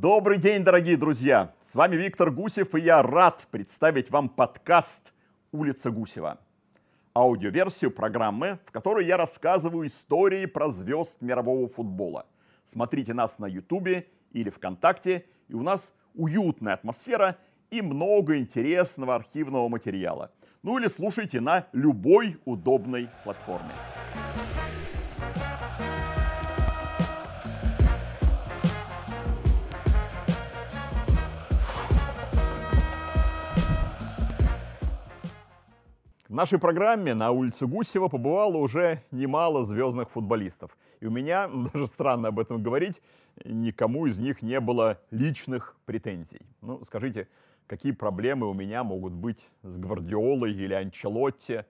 Добрый день, дорогие друзья! С вами Виктор Гусев, и я рад представить вам подкаст «Улица Гусева». Аудиоверсию программы, в которой я рассказываю истории про звезд мирового футбола. Смотрите нас на Ютубе или ВКонтакте, и у нас уютная атмосфера и много интересного архивного материала. Ну или слушайте на любой удобной платформе. В нашей программе на улице Гусева побывало уже немало звездных футболистов. И у меня, даже странно об этом говорить, никому из них не было личных претензий. Ну, скажите, какие проблемы у меня могут быть с Гвардиолой или Анчелотти?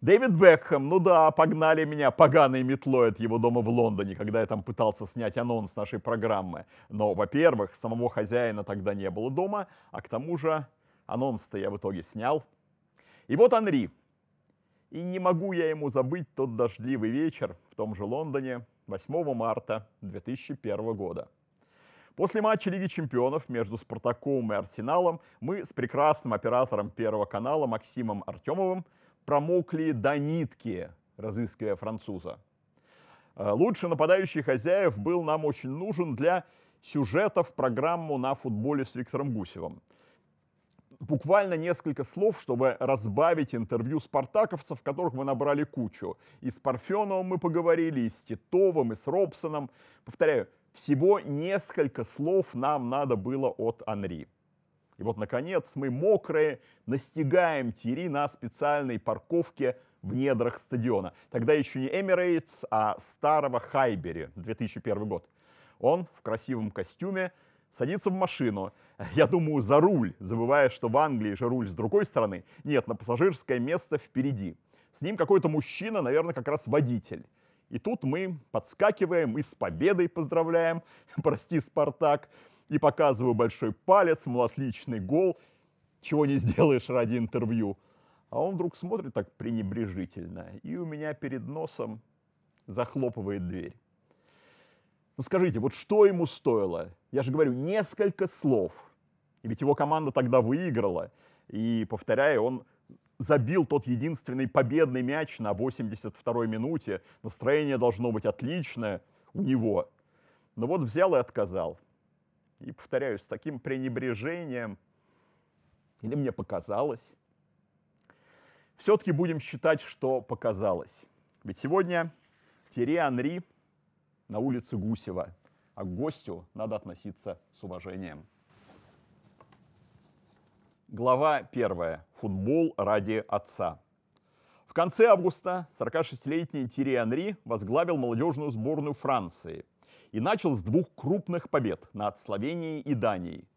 Дэвид Бекхэм, ну да, погнали меня поганой метлой от его дома в Лондоне, когда я там пытался снять анонс нашей программы. Но, во-первых, самого хозяина тогда не было дома, а к тому же анонс-то я в итоге снял. И вот Анри. И не могу я ему забыть тот дождливый вечер в том же Лондоне 8 марта 2001 года. После матча Лиги чемпионов между Спартаком и Арсеналом мы с прекрасным оператором Первого канала Максимом Артемовым промокли до нитки, разыскивая француза. Э, лучший нападающий хозяев был нам очень нужен для сюжета в программу на футболе с Виктором Гусевым буквально несколько слов, чтобы разбавить интервью спартаковцев, которых мы набрали кучу. И с Парфеновым мы поговорили, и с Титовым, и с Робсоном. Повторяю, всего несколько слов нам надо было от Анри. И вот, наконец, мы мокрые настигаем Тири на специальной парковке в недрах стадиона. Тогда еще не Эмирейтс, а старого Хайбери, 2001 год. Он в красивом костюме садится в машину, я думаю, за руль, забывая, что в Англии же руль с другой стороны. Нет, на пассажирское место впереди. С ним какой-то мужчина, наверное, как раз водитель. И тут мы подскакиваем и с победой поздравляем, прости, Спартак, и показываю большой палец, мол, отличный гол, чего не сделаешь ради интервью. А он вдруг смотрит так пренебрежительно, и у меня перед носом захлопывает дверь. Ну скажите, вот что ему стоило? Я же говорю, несколько слов. И ведь его команда тогда выиграла. И, повторяю, он забил тот единственный победный мяч на 82-й минуте. Настроение должно быть отличное у него. Но вот взял и отказал. И, повторяю, с таким пренебрежением, или мне показалось, все-таки будем считать, что показалось. Ведь сегодня Терри Анри на улице Гусева, а к гостю надо относиться с уважением. Глава первая. Футбол ради отца. В конце августа 46-летний Тири Анри возглавил молодежную сборную Франции и начал с двух крупных побед над Словенией и Данией.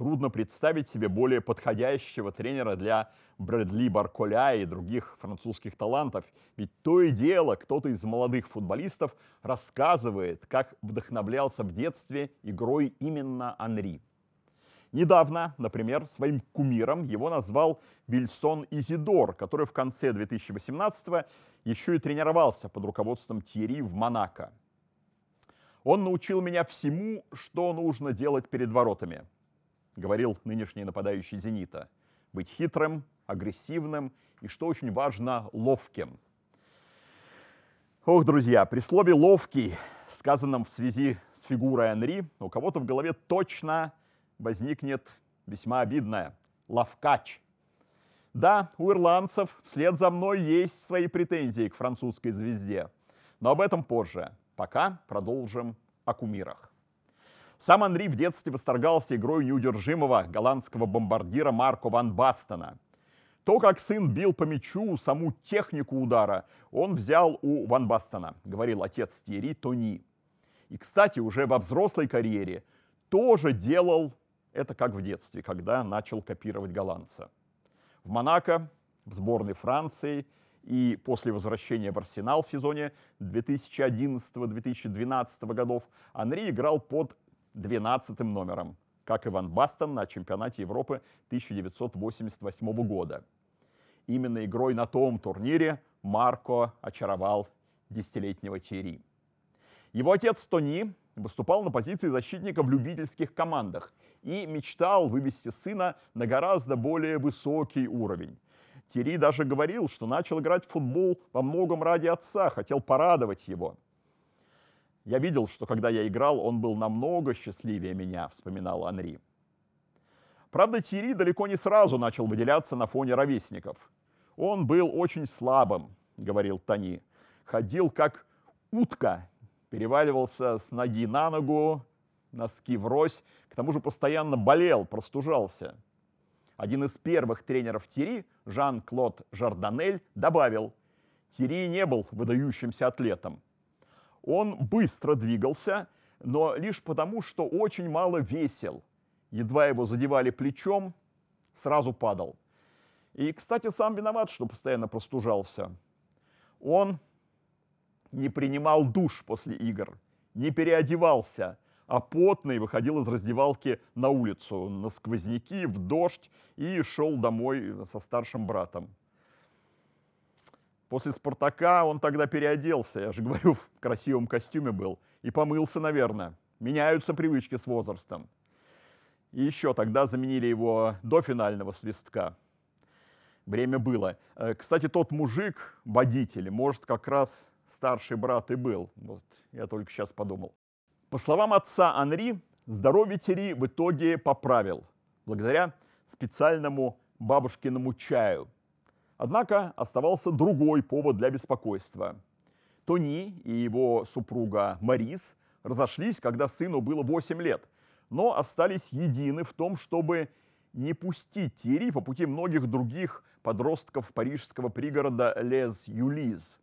Трудно представить себе более подходящего тренера для Брэдли Барколя и других французских талантов. Ведь то и дело, кто-то из молодых футболистов рассказывает, как вдохновлялся в детстве игрой именно Анри. Недавно, например, своим кумиром его назвал Вильсон Изидор, который в конце 2018 еще и тренировался под руководством Тьерри в Монако. Он научил меня всему, что нужно делать перед воротами – говорил нынешний нападающий «Зенита». Быть хитрым, агрессивным и, что очень важно, ловким. Ох, друзья, при слове «ловкий», сказанном в связи с фигурой Анри, у кого-то в голове точно возникнет весьма обидное – ловкач. Да, у ирландцев вслед за мной есть свои претензии к французской звезде, но об этом позже. Пока продолжим о кумирах. Сам Анри в детстве восторгался игрой неудержимого голландского бомбардира Марко Ван Бастена. То, как сын бил по мячу, саму технику удара, он взял у Ван Бастена, говорил отец Тьерри Тони. И, кстати, уже во взрослой карьере тоже делал это как в детстве, когда начал копировать голландца. В Монако, в сборной Франции и после возвращения в Арсенал в сезоне 2011-2012 годов Анри играл под 12 номером, как Иван Бастон на чемпионате Европы 1988 года. Именно игрой на том турнире Марко очаровал десятилетнего Черри. Его отец Тони выступал на позиции защитника в любительских командах и мечтал вывести сына на гораздо более высокий уровень. Тири даже говорил, что начал играть в футбол во многом ради отца, хотел порадовать его. «Я видел, что когда я играл, он был намного счастливее меня», — вспоминал Анри. Правда, Тири далеко не сразу начал выделяться на фоне ровесников. Он был очень слабым, говорил Тони. Ходил как утка, переваливался с ноги на ногу, носки врозь, к тому же постоянно болел, простужался. Один из первых тренеров Тири, Жан-Клод Жарданель, добавил, Тири не был выдающимся атлетом. Он быстро двигался, но лишь потому, что очень мало весил. Едва его задевали плечом, сразу падал. И, кстати, сам виноват, что постоянно простужался. Он не принимал душ после игр, не переодевался, а потный выходил из раздевалки на улицу, на сквозняки, в дождь и шел домой со старшим братом. После «Спартака» он тогда переоделся, я же говорю, в красивом костюме был, и помылся, наверное. Меняются привычки с возрастом. И еще тогда заменили его до финального свистка. Время было. Э, кстати, тот мужик, водитель, может, как раз старший брат и был. Вот, я только сейчас подумал. По словам отца Анри, здоровье Тери в итоге поправил, благодаря специальному бабушкиному чаю. Однако оставался другой повод для беспокойства. Тони и его супруга Марис разошлись, когда сыну было 8 лет, но остались едины в том, чтобы не пустить Тири по пути многих других подростков парижского пригорода Лез-Юлиз.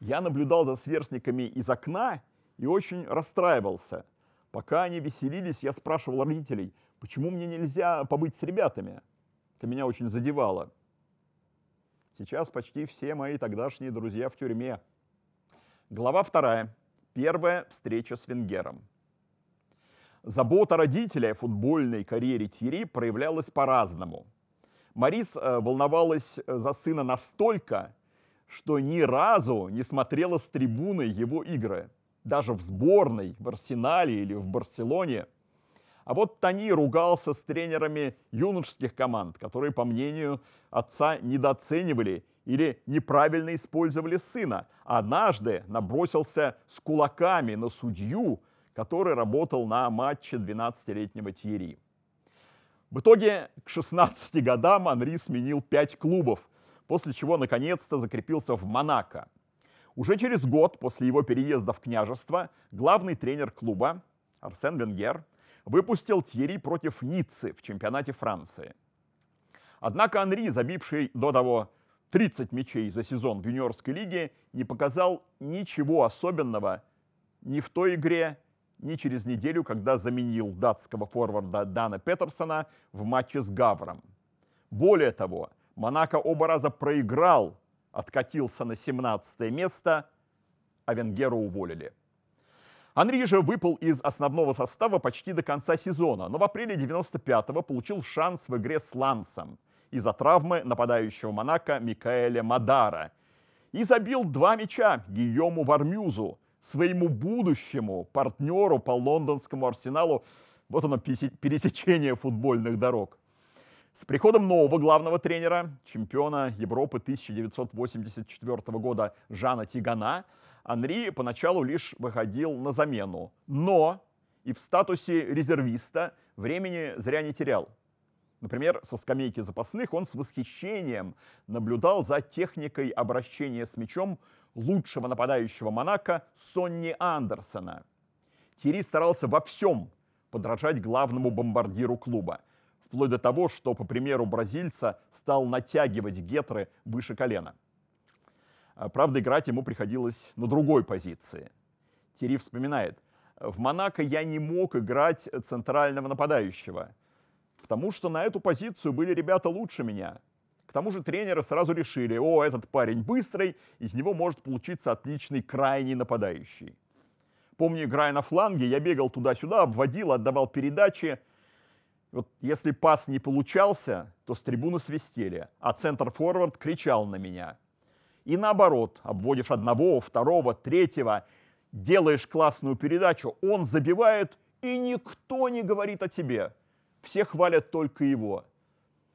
Я наблюдал за сверстниками из окна и очень расстраивался. Пока они веселились, я спрашивал родителей, почему мне нельзя побыть с ребятами. Это меня очень задевало. Сейчас почти все мои тогдашние друзья в тюрьме. Глава вторая. Первая встреча с Венгером. Забота родителей о футбольной карьере Тири проявлялась по-разному. Марис э, волновалась за сына настолько, что ни разу не смотрела с трибуны его игры. Даже в сборной, в Арсенале или в Барселоне. А вот Тони ругался с тренерами юношеских команд, которые, по мнению отца, недооценивали или неправильно использовали сына. Однажды набросился с кулаками на судью, который работал на матче 12-летнего Тьерри. В итоге к 16 годам Анри сменил 5 клубов, после чего наконец-то закрепился в Монако. Уже через год после его переезда в княжество главный тренер клуба Арсен Венгер выпустил Тьерри против Ниццы в чемпионате Франции. Однако Анри, забивший до того 30 мячей за сезон в юниорской лиге, не показал ничего особенного ни в той игре, ни через неделю, когда заменил датского форварда Дана Петерсона в матче с Гавром. Более того, Монако оба раза проиграл, откатился на 17 место, а Венгера уволили. Анри же выпал из основного состава почти до конца сезона, но в апреле 95-го получил шанс в игре с Лансом из-за травмы нападающего Монако Микаэля Мадара и забил два мяча Гийому Вармюзу, своему будущему партнеру по лондонскому арсеналу. Вот оно пересечение футбольных дорог. С приходом нового главного тренера, чемпиона Европы 1984 года Жана Тигана, Анри поначалу лишь выходил на замену. Но и в статусе резервиста времени зря не терял. Например, со скамейки запасных он с восхищением наблюдал за техникой обращения с мячом лучшего нападающего Монако Сонни Андерсона. Тири старался во всем подражать главному бомбардиру клуба – вплоть до того, что, по примеру бразильца, стал натягивать гетры выше колена. А, правда, играть ему приходилось на другой позиции. Тири вспоминает, в Монако я не мог играть центрального нападающего, потому что на эту позицию были ребята лучше меня. К тому же тренеры сразу решили, о, этот парень быстрый, из него может получиться отличный крайний нападающий. Помню, играя на фланге, я бегал туда-сюда, обводил, отдавал передачи – вот если пас не получался, то с трибуны свистели, а центр-форвард кричал на меня. И наоборот, обводишь одного, второго, третьего, делаешь классную передачу, он забивает, и никто не говорит о тебе. Все хвалят только его.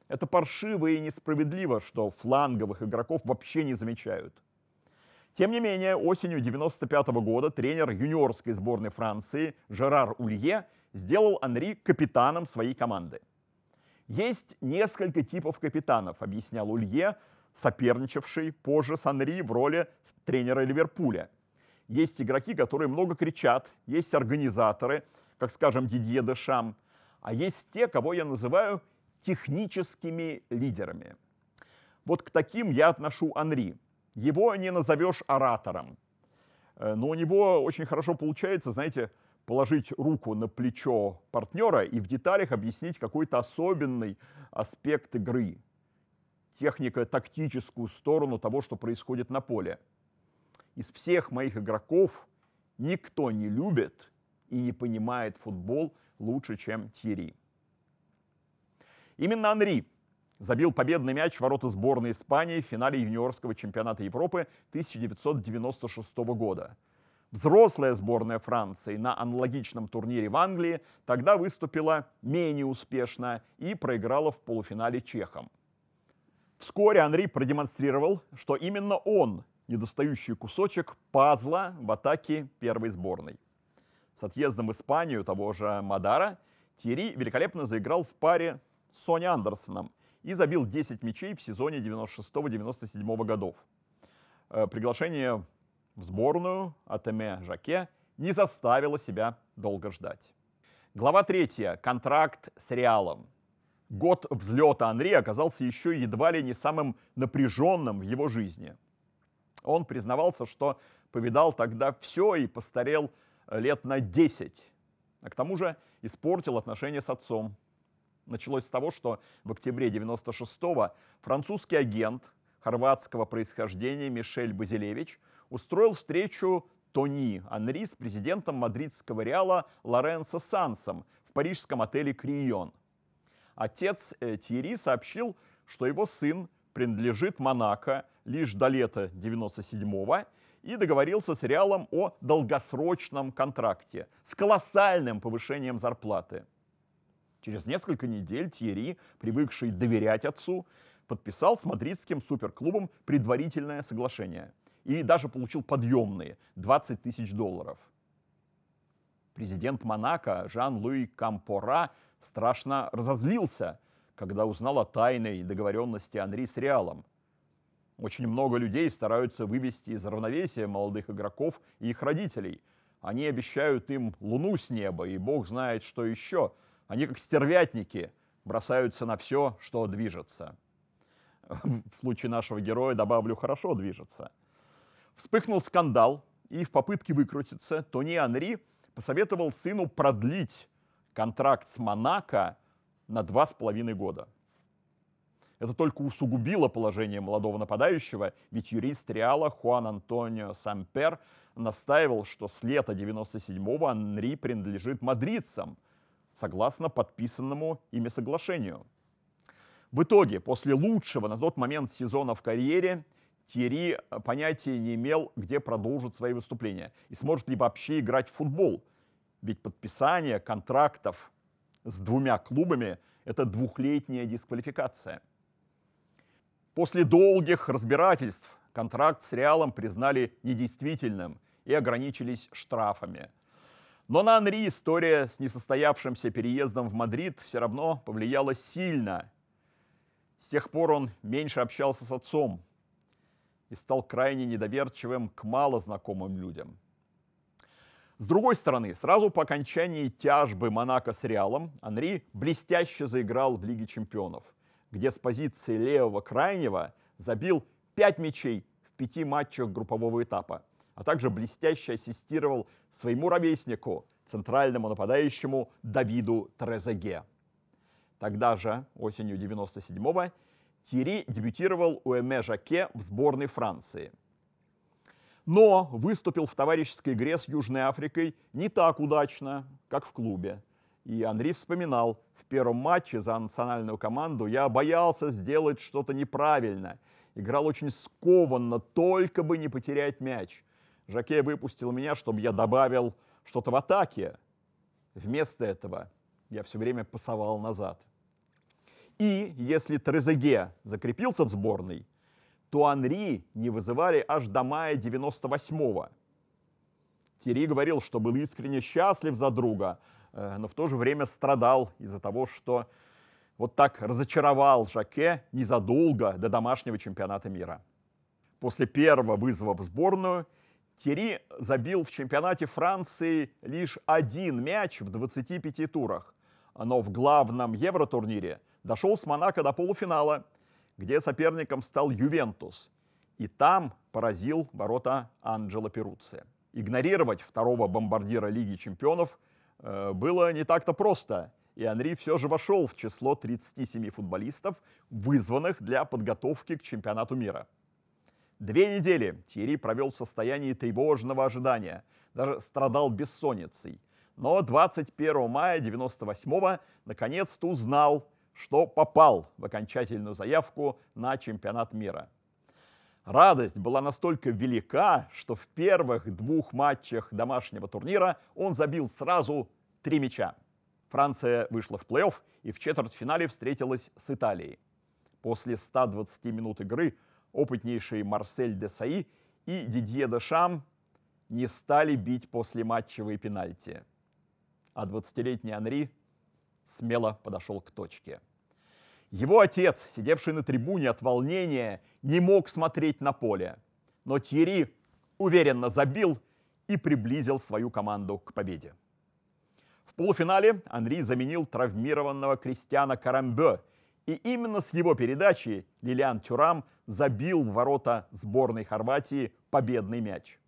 Это паршиво и несправедливо, что фланговых игроков вообще не замечают. Тем не менее, осенью 1995 года тренер юниорской сборной Франции Жерар Улье сделал Анри капитаном своей команды. Есть несколько типов капитанов, объяснял Улье, соперничавший позже с Анри в роли тренера Ливерпуля. Есть игроки, которые много кричат, есть организаторы, как, скажем, Дидье Дешам, а есть те, кого я называю техническими лидерами. Вот к таким я отношу Анри. Его не назовешь оратором, э, но у него очень хорошо получается, знаете, положить руку на плечо партнера и в деталях объяснить какой-то особенный аспект игры, технико-тактическую сторону того, что происходит на поле. Из всех моих игроков никто не любит и не понимает футбол лучше, чем Тири. Именно Анри забил победный мяч в ворота сборной Испании в финале юниорского чемпионата Европы 1996 года – Взрослая сборная Франции на аналогичном турнире в Англии тогда выступила менее успешно и проиграла в полуфинале чехам. Вскоре Анри продемонстрировал, что именно он недостающий кусочек пазла в атаке первой сборной. С отъездом в Испанию того же Мадара Тири великолепно заиграл в паре с Сони Андерсоном и забил 10 мячей в сезоне 96-97 годов. Э, приглашение в сборную Атеме Жаке не заставила себя долго ждать. Глава третья. Контракт с Реалом. Год взлета Анри оказался еще едва ли не самым напряженным в его жизни. Он признавался, что повидал тогда все и постарел лет на 10. А к тому же испортил отношения с отцом. Началось с того, что в октябре 96-го французский агент хорватского происхождения Мишель Базилевич устроил встречу Тони Анри с президентом мадридского Реала Лоренцо Сансом в парижском отеле «Крион». Отец э, Тьерри сообщил, что его сын принадлежит Монако лишь до лета 97-го и договорился с Реалом о долгосрочном контракте с колоссальным повышением зарплаты. Через несколько недель Тьерри, привыкший доверять отцу, подписал с мадридским суперклубом предварительное соглашение – и даже получил подъемные 20 тысяч долларов. Президент Монако Жан-Луи Кампора страшно разозлился, когда узнал о тайной договоренности Анри с Реалом. Очень много людей стараются вывести из равновесия молодых игроков и их родителей. Они обещают им луну с неба, и бог знает, что еще. Они, как стервятники, бросаются на все, что движется. В случае нашего героя добавлю «хорошо движется». Вспыхнул скандал, и в попытке выкрутиться Тони Анри посоветовал сыну продлить контракт с Монако на два с половиной года. Это только усугубило положение молодого нападающего, ведь юрист Реала Хуан Антонио Сампер настаивал, что с лета 97-го Анри принадлежит мадридцам, согласно подписанному ими соглашению. В итоге, после лучшего на тот момент сезона в карьере, Тири понятия не имел, где продолжит свои выступления и сможет ли вообще играть в футбол. Ведь подписание контрактов с двумя клубами – это двухлетняя дисквалификация. После долгих разбирательств контракт с Реалом признали недействительным и ограничились штрафами. Но на Анри история с несостоявшимся переездом в Мадрид все равно повлияла сильно. С тех пор он меньше общался с отцом, и стал крайне недоверчивым к малознакомым людям. С другой стороны, сразу по окончании тяжбы Монако с Реалом Анри блестяще заиграл в Лиге чемпионов, где с позиции левого крайнего забил 5 мячей в пяти матчах группового этапа, а также блестяще ассистировал своему ровеснику, центральному нападающему Давиду Трезеге. Тогда же, осенью 97-го, Тири дебютировал у Эме Жаке в сборной Франции. Но выступил в товарищеской игре с Южной Африкой не так удачно, как в клубе. И Анри вспоминал, в первом матче за национальную команду я боялся сделать что-то неправильно. Играл очень скованно, только бы не потерять мяч. Жаке выпустил меня, чтобы я добавил что-то в атаке. Вместо этого я все время пасовал назад. И если Трезеге закрепился в сборной, то Анри не вызывали аж до мая 98-го. Тири говорил, что был искренне счастлив за друга, э, но в то же время страдал из-за того, что вот так разочаровал Жаке незадолго до домашнего чемпионата мира. После первого вызова в сборную Тири забил в чемпионате Франции лишь один мяч в 25 турах, но в главном Евротурнире дошел с Монако до полуфинала, где соперником стал Ювентус, и там поразил ворота Анджело Перуцци. Игнорировать второго бомбардира Лиги чемпионов э, было не так-то просто, и Анри все же вошел в число 37 футболистов, вызванных для подготовки к чемпионату мира. Две недели Тири провел в состоянии тревожного ожидания, даже страдал бессонницей. Но 21 мая 98-го наконец-то узнал, что попал в окончательную заявку на чемпионат мира. Радость была настолько велика, что в первых двух матчах домашнего турнира он забил сразу три мяча. Франция вышла в плей-офф и в четвертьфинале встретилась с Италией. После 120 минут игры опытнейшие Марсель де Саи и Дидье де Шам не стали бить после матчевые пенальти. А 20-летний Анри смело подошел к точке. Его отец, сидевший на трибуне от волнения, не мог смотреть на поле. Но Тьерри уверенно забил и приблизил свою команду к победе. В полуфинале Анри заменил травмированного Кристиана Карамбе, и именно с его передачи Лилиан Тюрам забил в ворота сборной Хорватии победный мяч.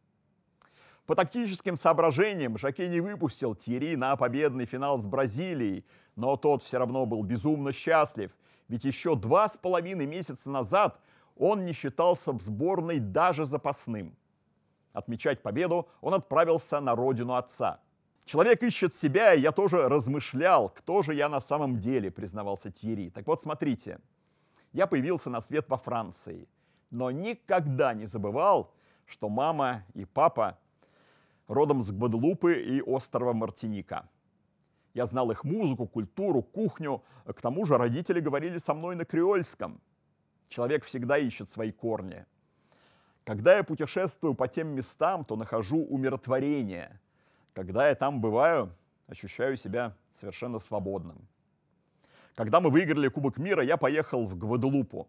По тактическим соображениям Жаке не выпустил Тьерри на победный финал с Бразилией, но тот все равно был безумно счастлив, ведь еще два с половиной месяца назад он не считался в сборной даже запасным. Отмечать победу он отправился на родину отца. Человек ищет себя, и я тоже размышлял, кто же я на самом деле, признавался Тьерри. Так вот, смотрите, я появился на свет во Франции, но никогда не забывал, что мама и папа родом с Гваделупы и острова Мартиника. Я знал их музыку, культуру, кухню. К тому же родители говорили со мной на креольском. Человек всегда ищет свои корни. Когда я путешествую по тем местам, то нахожу умиротворение. Когда я там бываю, ощущаю себя совершенно свободным. Когда мы выиграли Кубок мира, я поехал в Гваделупу.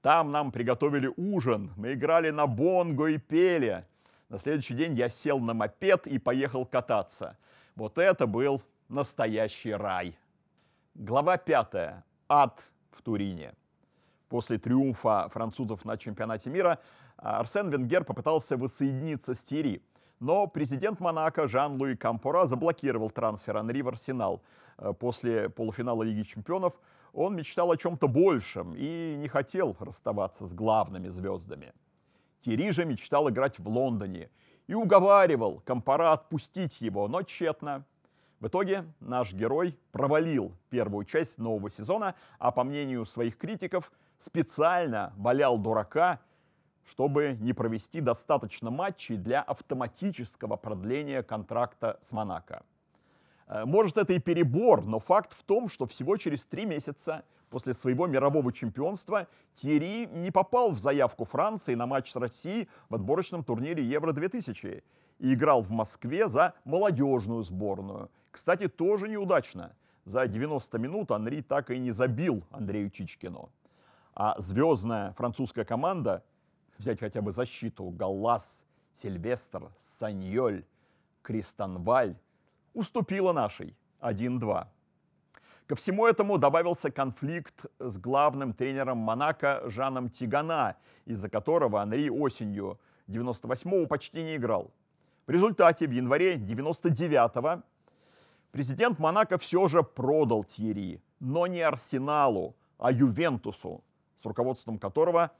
Там нам приготовили ужин, мы играли на бонго и пели. На следующий день я сел на мопед и поехал кататься. Вот это был настоящий рай. Глава пятая. Ад в Турине. После триумфа французов на чемпионате мира Арсен Венгер попытался воссоединиться с Тири. Но президент Монако Жан-Луи Кампора заблокировал трансфер Анри в Арсенал. Э, после полуфинала Лиги чемпионов он мечтал о чем-то большем и не хотел расставаться с главными звездами. Тири же мечтал играть в Лондоне и уговаривал Кампора отпустить его, но тщетно. В итоге наш герой провалил первую часть нового сезона, а по мнению своих критиков, специально валял дурака, чтобы не провести достаточно матчей для автоматического продления контракта с Монако. Э, может, это и перебор, но факт в том, что всего через три месяца после своего мирового чемпионства Тьерри не попал в заявку Франции на матч с Россией в отборочном турнире Евро-2000 и играл в Москве за молодежную сборную – кстати, тоже неудачно. За 90 минут Анри так и не забил Андрею Чичкину. А звездная французская команда, взять хотя бы защиту, Галлас, Сильвестр, Саньоль, Кристанваль, уступила нашей 1-2. Ко всему этому добавился конфликт с главным тренером Монако Жаном Тигана, из-за которого Анри осенью 98-го почти не играл. В результате в январе 99-го Президент Монако все же продал Тьерри, но не Арсеналу, а Ювентусу, с руководством которого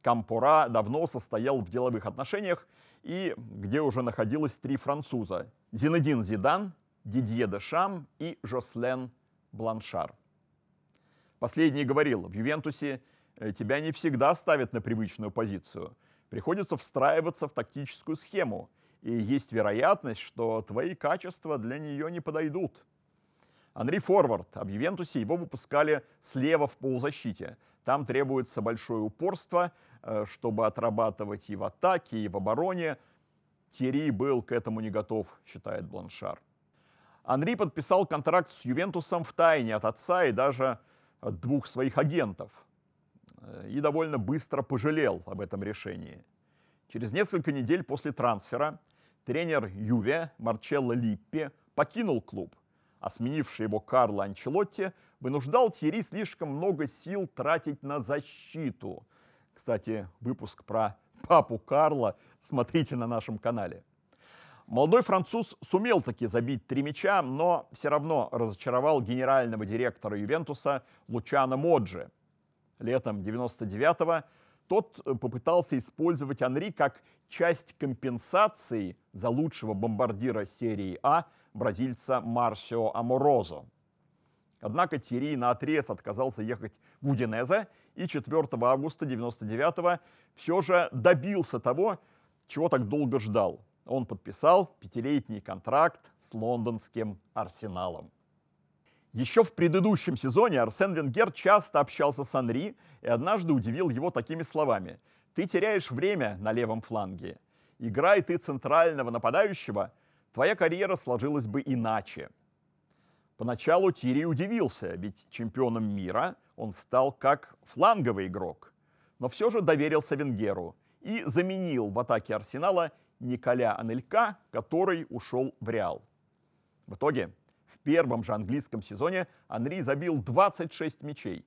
Кампора давно состоял в деловых отношениях и где уже находилось три француза – Зинедин Зидан, Дидье Дешам и Жослен Бланшар. Последний говорил, в Ювентусе э, тебя не всегда ставят на привычную позицию. Приходится встраиваться в тактическую схему, и есть вероятность, что твои качества для нее не подойдут. Анри Форвард, в Ювентусе его выпускали слева в полузащите. Там требуется большое упорство, э, чтобы отрабатывать и в атаке, и в обороне. Тири был к этому не готов, считает Бланшар. Анри подписал контракт с Ювентусом в тайне от отца и даже от двух своих агентов. Э, и довольно быстро пожалел об этом решении. Через несколько недель после трансфера тренер Юве Марчелло Липпи покинул клуб, а сменивший его Карло Анчелотти вынуждал Тьерри слишком много сил тратить на защиту. Кстати, выпуск про папу Карла смотрите на нашем канале. Молодой француз сумел таки забить три мяча, но все равно разочаровал генерального директора Ювентуса Лучано Моджи. Летом 99-го тот э, попытался использовать Анри как часть компенсации за лучшего бомбардира серии А бразильца Марсио Аморозо. Однако Тири на отрез отказался ехать в Удинезе и 4 августа 99 все же добился того, чего так долго ждал – он подписал пятилетний контракт с лондонским Арсеналом. Еще в предыдущем сезоне Арсен Венгер часто общался с Анри и однажды удивил его такими словами. «Ты теряешь время на левом фланге. Играй ты центрального нападающего, твоя карьера сложилась бы иначе». Поначалу Тири удивился, ведь чемпионом мира он стал как фланговый игрок. Но все же доверился Венгеру и заменил в атаке Арсенала Николя Анелька, который ушел в Реал. В итоге в первом же английском сезоне Анри забил 26 мячей.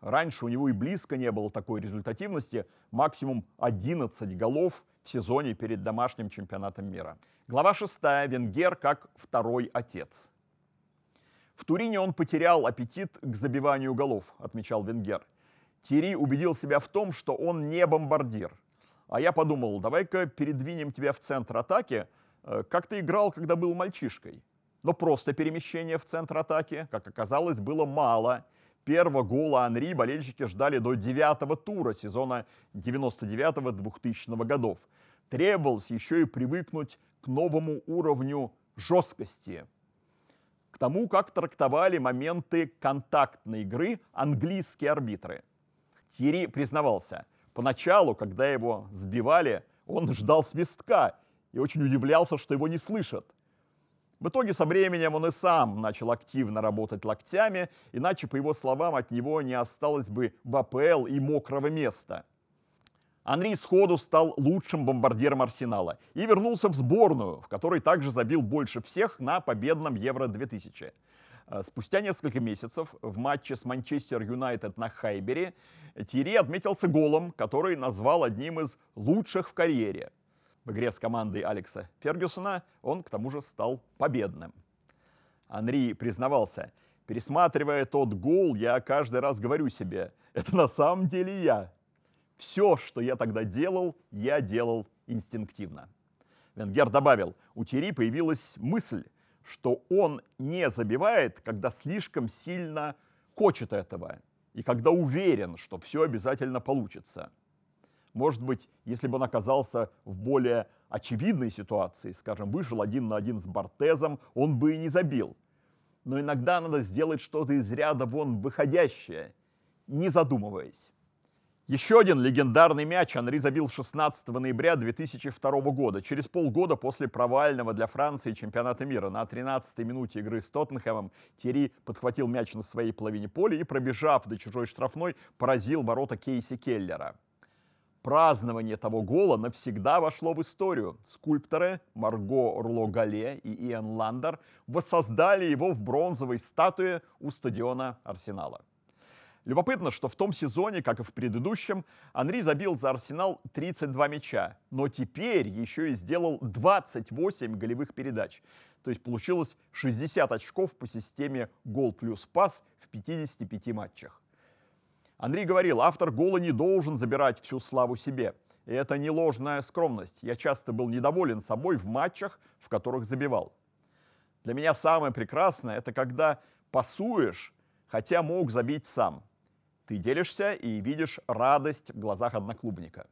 Раньше у него и близко не было такой результативности, максимум 11 голов в сезоне перед домашним чемпионатом мира. Глава 6. Венгер как второй отец. В Турине он потерял аппетит к забиванию голов, отмечал Венгер. Тири убедил себя в том, что он не бомбардир – а я подумал, давай-ка передвинем тебя в центр атаки, э, как ты играл, когда был мальчишкой. Но просто перемещение в центр атаки, как оказалось, было мало. Первого гола Анри болельщики ждали до девятого тура сезона 99-2000 годов. Требовалось еще и привыкнуть к новому уровню жесткости. К тому, как трактовали моменты контактной игры английские арбитры. Тири признавался – Поначалу, когда его сбивали, он ждал свистка и очень удивлялся, что его не слышат. В итоге со временем он и сам начал активно работать локтями, иначе, по его словам, от него не осталось бы в АПЛ и мокрого места. Анри сходу стал лучшим бомбардиром Арсенала и вернулся в сборную, в которой также забил больше всех на победном Евро-2000. Э, спустя несколько месяцев в матче с Манчестер Юнайтед на Хайбере Тири отметился голом, который назвал одним из лучших в карьере. В игре с командой Алекса Фергюсона он к тому же стал победным. Анри признавался, пересматривая тот гол, я каждый раз говорю себе, это на самом деле я. Все, что я тогда делал, я делал инстинктивно. Венгер добавил, у Тири появилась мысль, что он не забивает, когда слишком сильно хочет этого и когда уверен, что все обязательно получится. Может быть, если бы он оказался в более очевидной ситуации, скажем, вышел один на один с Бортезом, он бы и не забил. Но иногда надо сделать что-то из ряда вон выходящее, не задумываясь. Еще один легендарный мяч Анри забил 16 ноября 2002 года, через полгода после провального для Франции чемпионата мира. На 13-й минуте игры с Тоттенхэмом Терри подхватил мяч на своей половине поля и, пробежав до чужой штрафной, поразил ворота Кейси Келлера. Празднование того гола навсегда вошло в историю. Скульпторы Марго Рло-Гале и Иэн Ландер воссоздали его в бронзовой статуе у стадиона Арсенала. Любопытно, что в том сезоне, как и в предыдущем, Анри забил за Арсенал 32 мяча, но теперь еще и сделал 28 голевых передач. То есть получилось 60 очков по системе гол плюс пас в 55 матчах. Анри говорил, автор гола не должен забирать всю славу себе. И это не ложная скромность. Я часто был недоволен собой в матчах, в которых забивал. Для меня самое прекрасное – это когда пасуешь, хотя мог забить сам. Ты делишься и видишь радость в глазах одноклубника.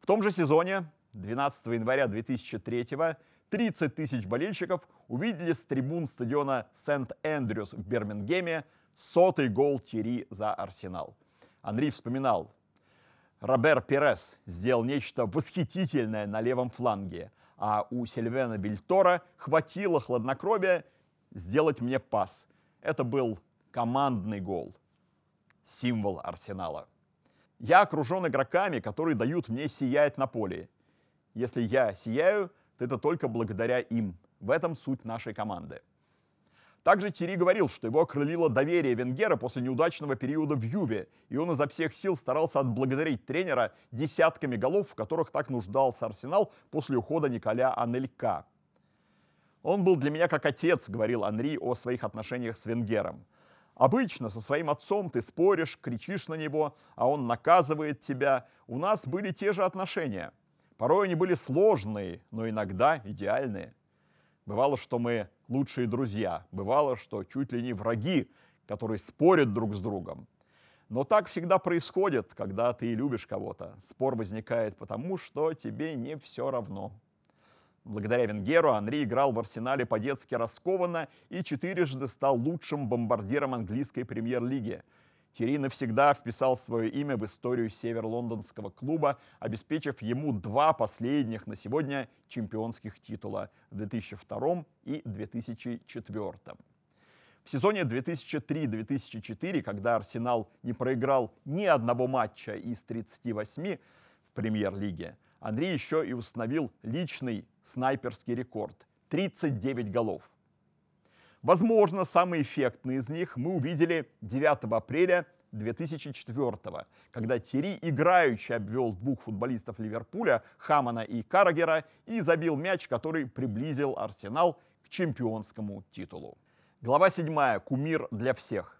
В том же сезоне, 12 января 2003 30 тысяч болельщиков увидели с трибун стадиона Сент-Эндрюс в Бирмингеме сотый гол Тири за Арсенал. Андрей вспоминал, Робер Перес сделал нечто восхитительное на левом фланге, а у Сильвена Бильтора хватило хладнокровия сделать мне пас. Это был командный гол, символ Арсенала. Я окружен игроками, которые дают мне сиять на поле. Если я сияю, то это только благодаря им. В этом суть нашей команды. Также Тири говорил, что его окрылило доверие Венгера после неудачного периода в Юве, и он изо всех сил старался отблагодарить тренера десятками голов, в которых так нуждался Арсенал после ухода Николя Анелька. «Он был для меня как отец», — говорил Анри о своих отношениях с Венгером. Обычно со своим отцом ты споришь, кричишь на него, а он наказывает тебя. У нас были те же отношения. Порой они были сложные, но иногда идеальные. Бывало, что мы лучшие друзья, бывало, что чуть ли не враги, которые спорят друг с другом. Но так всегда происходит, когда ты любишь кого-то. Спор возникает потому, что тебе не все равно. Благодаря Венгеру Анри играл в арсенале по-детски раскованно и четырежды стал лучшим бомбардиром английской премьер-лиги – Тири навсегда вписал свое имя в историю север-лондонского клуба, обеспечив ему два последних на сегодня чемпионских титула в 2002 и 2004. В сезоне 2003-2004, когда Арсенал не проиграл ни одного матча из 38 в премьер-лиге, Андрей еще и установил личный снайперский рекорд – 39 голов – Возможно, самый эффектный из них мы увидели 9 апреля 2004 когда Тири играючи обвел двух футболистов Ливерпуля, Хамана и Карагера, и забил мяч, который приблизил Арсенал к чемпионскому титулу. Глава 7. Кумир для всех.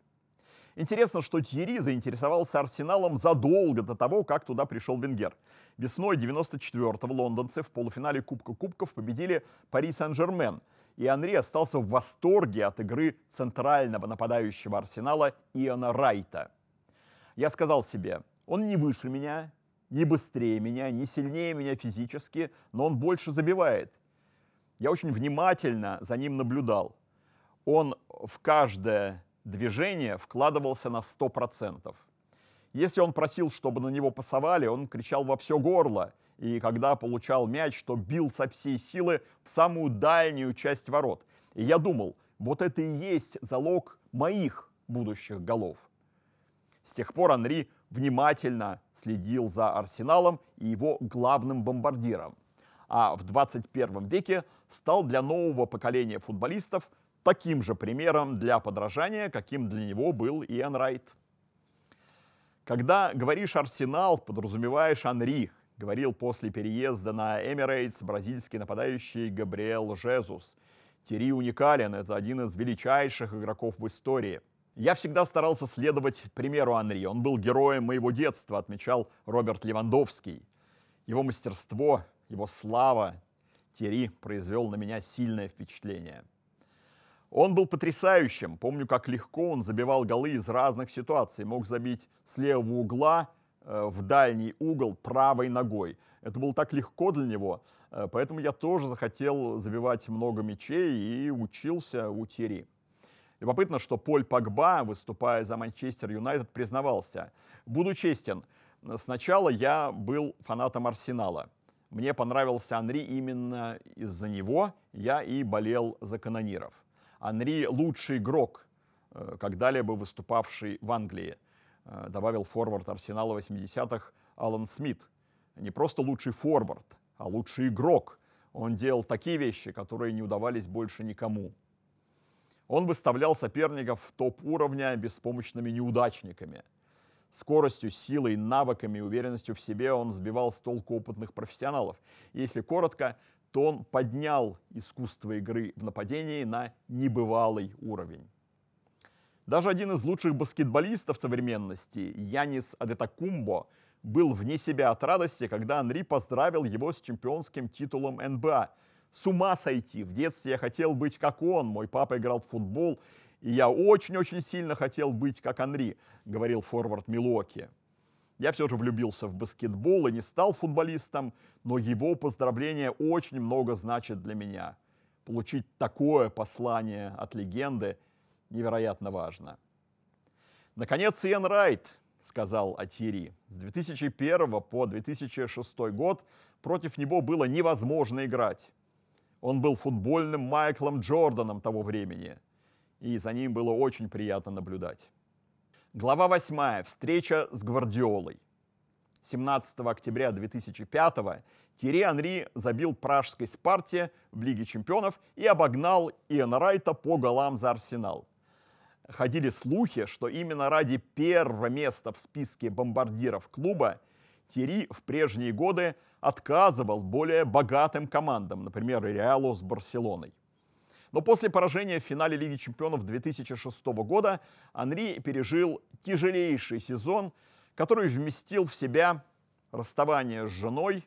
Интересно, что Тьерри заинтересовался Арсеналом задолго до того, как туда пришел Венгер. Весной 94-го лондонцы в полуфинале Кубка Кубков победили Пари Сен-Жермен – и Анри остался в восторге от игры центрального нападающего Арсенала Иона Райта. Я сказал себе, он не выше меня, не быстрее меня, не сильнее меня физически, но он больше забивает. Я очень внимательно за ним наблюдал. Он в каждое движение вкладывался на 100%. Если он просил, чтобы на него пасовали, он кричал во все горло – и когда получал мяч, то бил со всей силы в самую дальнюю часть ворот. И я думал, вот это и есть залог моих будущих голов. С тех пор Анри внимательно следил за Арсеналом и его главным бомбардиром. А в 21 веке стал для нового поколения футболистов таким же примером для подражания, каким для него был Иэн Райт. Когда говоришь «Арсенал», подразумеваешь Анри, говорил после переезда на Эмирейтс бразильский нападающий Габриэл Жезус. Терри уникален, это один из величайших игроков в истории. Я всегда старался следовать примеру Анри. Он был героем моего детства, отмечал Роберт Левандовский. Его мастерство, его слава Терри произвел на меня сильное впечатление. Он был потрясающим. Помню, как легко он забивал голы из разных ситуаций. Мог забить с левого угла, в дальний угол правой ногой. Это было так легко для него, э, поэтому я тоже захотел забивать много мячей и учился у Тири. Любопытно, что Поль Погба, выступая за Манчестер Юнайтед, признавался. Буду честен, сначала я был фанатом Арсенала. Мне понравился Анри именно из-за него, я и болел за канониров. Анри лучший игрок, э, когда-либо выступавший в Англии – Э, добавил форвард Арсенала 80-х Алан Смит. Не просто лучший форвард, а лучший игрок. Он делал такие вещи, которые не удавались больше никому. Он выставлял соперников топ-уровня беспомощными неудачниками. Скоростью, силой, навыками и уверенностью в себе он сбивал с толку опытных профессионалов. Если коротко, то он поднял искусство игры в нападении на небывалый уровень. Даже один из лучших баскетболистов современности, Янис Адетакумбо, был вне себя от радости, когда Анри поздравил его с чемпионским титулом НБА. С ума сойти! В детстве я хотел быть как он. Мой папа играл в футбол, и я очень-очень сильно хотел быть как Анри, говорил форвард Милоки. Я все же влюбился в баскетбол и не стал футболистом, но его поздравления очень много значит для меня. Получить такое послание от легенды невероятно важно. Наконец, Иэн Райт сказал о Тири. С 2001 по 2006 год против него было невозможно играть. Он был футбольным Майклом Джорданом того времени, и за ним было очень приятно наблюдать. Глава 8. Встреча с Гвардиолой. 17 октября 2005 Тири Анри забил пражской Спарте в Лиге чемпионов и обогнал Иэна Райта по голам за Арсенал. Ходили слухи, что именно ради первого места в списке бомбардиров клуба Тири в прежние годы отказывал более богатым командам, например, Реалу с Барселоной. Но после поражения в финале Лиги чемпионов 2006 года Анри пережил тяжелейший сезон, который вместил в себя расставание с женой,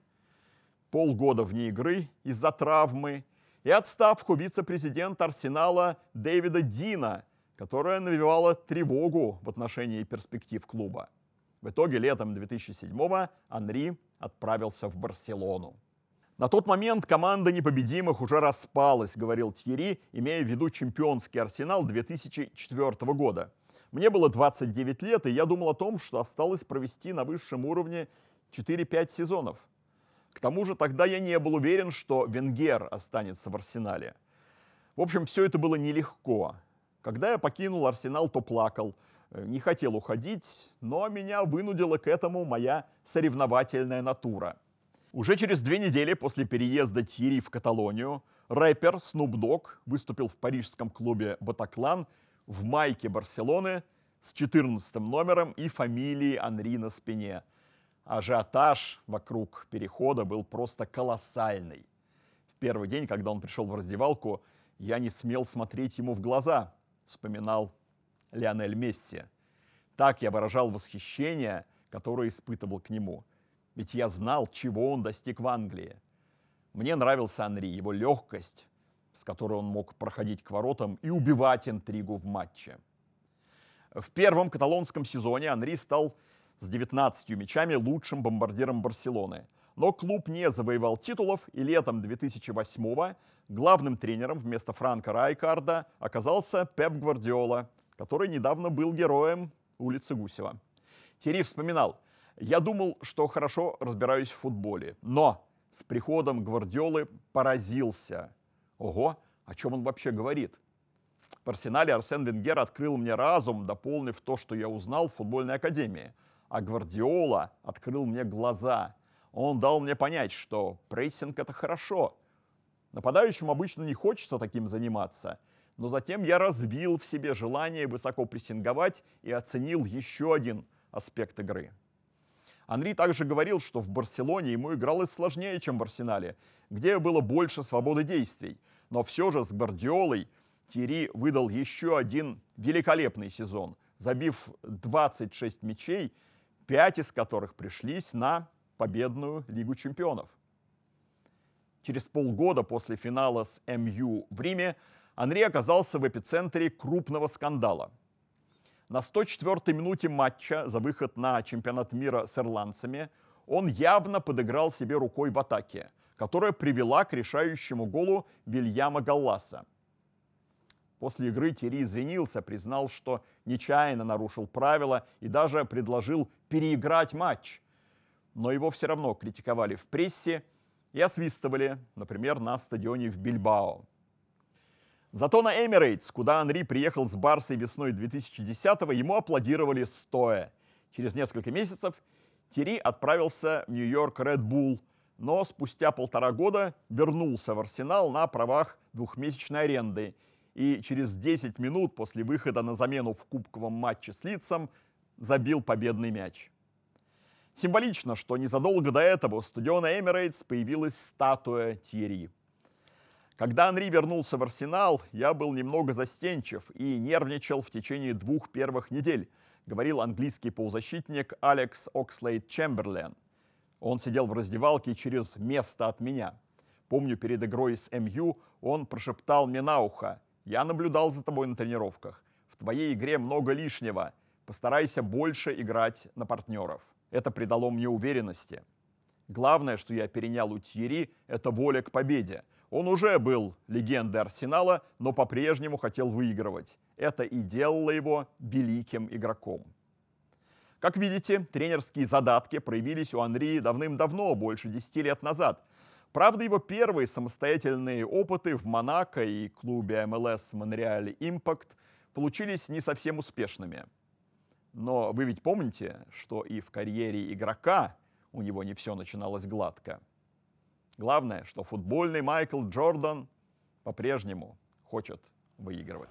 полгода вне игры из-за травмы и отставку вице-президента Арсенала Дэвида Дина, которая навевала тревогу в отношении перспектив клуба. В итоге летом 2007-го Анри отправился в Барселону. На тот момент команда непобедимых уже распалась, говорил Тьерри, имея в виду чемпионский арсенал 2004 года. Мне было 29 лет, и я думал о том, что осталось провести на высшем уровне 4-5 сезонов. К тому же тогда я не был уверен, что Венгер останется в арсенале. В общем, все это было нелегко. Когда я покинул арсенал, то плакал. Не хотел уходить, но меня вынудила к этому моя соревновательная натура – уже через две недели после переезда Тири в Каталонию рэпер Snoop Dogg выступил в парижском клубе «Батаклан» в майке Барселоны с 14 номером и фамилией Анри на спине. Ажиотаж вокруг перехода был просто колоссальный. В первый день, когда он пришел в раздевалку, я не смел смотреть ему в глаза, вспоминал Лионель Месси. Так я выражал восхищение, которое испытывал к нему – ведь я знал, чего он достиг в Англии. Мне нравился Анри, его легкость, с которой он мог проходить к воротам и убивать интригу в матче. В первом каталонском сезоне Анри стал с 19 мячами лучшим бомбардиром Барселоны. Но клуб не завоевал титулов, и летом 2008 главным тренером вместо Франка Райкарда оказался Пеп Гвардиола, который недавно был героем улицы Гусева. Терри вспоминал – я думал, что хорошо разбираюсь в футболе, но с приходом Гвардиолы поразился. Ого, о чем он вообще говорит? В Арсенале Арсен Венгер открыл мне разум, дополнив то, что я узнал в футбольной академии. А Гвардиола открыл мне глаза. Он дал мне понять, что прессинг — это хорошо. Нападающим обычно не хочется таким заниматься. Но затем я развил в себе желание высоко прессинговать и оценил еще один аспект игры — Анри также говорил, что в Барселоне ему игралось сложнее, чем в Арсенале, где было больше свободы действий. Но все же с Гвардиолой Тири выдал еще один великолепный сезон, забив 26 мячей, 5 из которых пришлись на победную Лигу чемпионов. Через полгода после финала с МЮ в Риме Анри оказался в эпицентре крупного скандала – на 104-й минуте матча за выход на чемпионат мира с ирландцами он явно подыграл себе рукой в атаке, которая привела к решающему голу Вильяма Галласа. После игры Терри извинился, признал, что нечаянно нарушил правила и даже предложил переиграть матч. Но его все равно критиковали в прессе и освистывали, например, на стадионе в Бильбао. Зато на Эмирейтс, куда Анри приехал с Барсой весной 2010-го, ему аплодировали стоя. Через несколько месяцев Терри отправился в Нью-Йорк Ред Булл, но спустя полтора года вернулся в Арсенал на правах двухмесячной аренды и через 10 минут после выхода на замену в кубковом матче с Лицом забил победный мяч. Символично, что незадолго до этого у стадиона Эмирейтс появилась статуя Тьерри – когда Анри вернулся в Арсенал, я был немного застенчив и нервничал в течение двух первых недель, говорил английский полузащитник Алекс Окслейд Чемберлен. Он сидел в раздевалке через место от меня. Помню, перед игрой с МЮ он прошептал мне на ухо. «Я наблюдал за тобой на тренировках. В твоей игре много лишнего. Постарайся больше играть на партнеров». Это придало мне уверенности. Главное, что я перенял у Тьерри, это воля к победе. Он уже был легендой Арсенала, но по-прежнему хотел выигрывать. Это и делало его великим игроком. Как видите, тренерские задатки проявились у Анри давным-давно, больше 10 лет назад. Правда, его первые самостоятельные опыты в Монако и клубе МЛС Монреаль Импакт получились не совсем успешными. Но вы ведь помните, что и в карьере игрока у него не все начиналось гладко. Главное, что футбольный Майкл Джордан по-прежнему хочет выигрывать.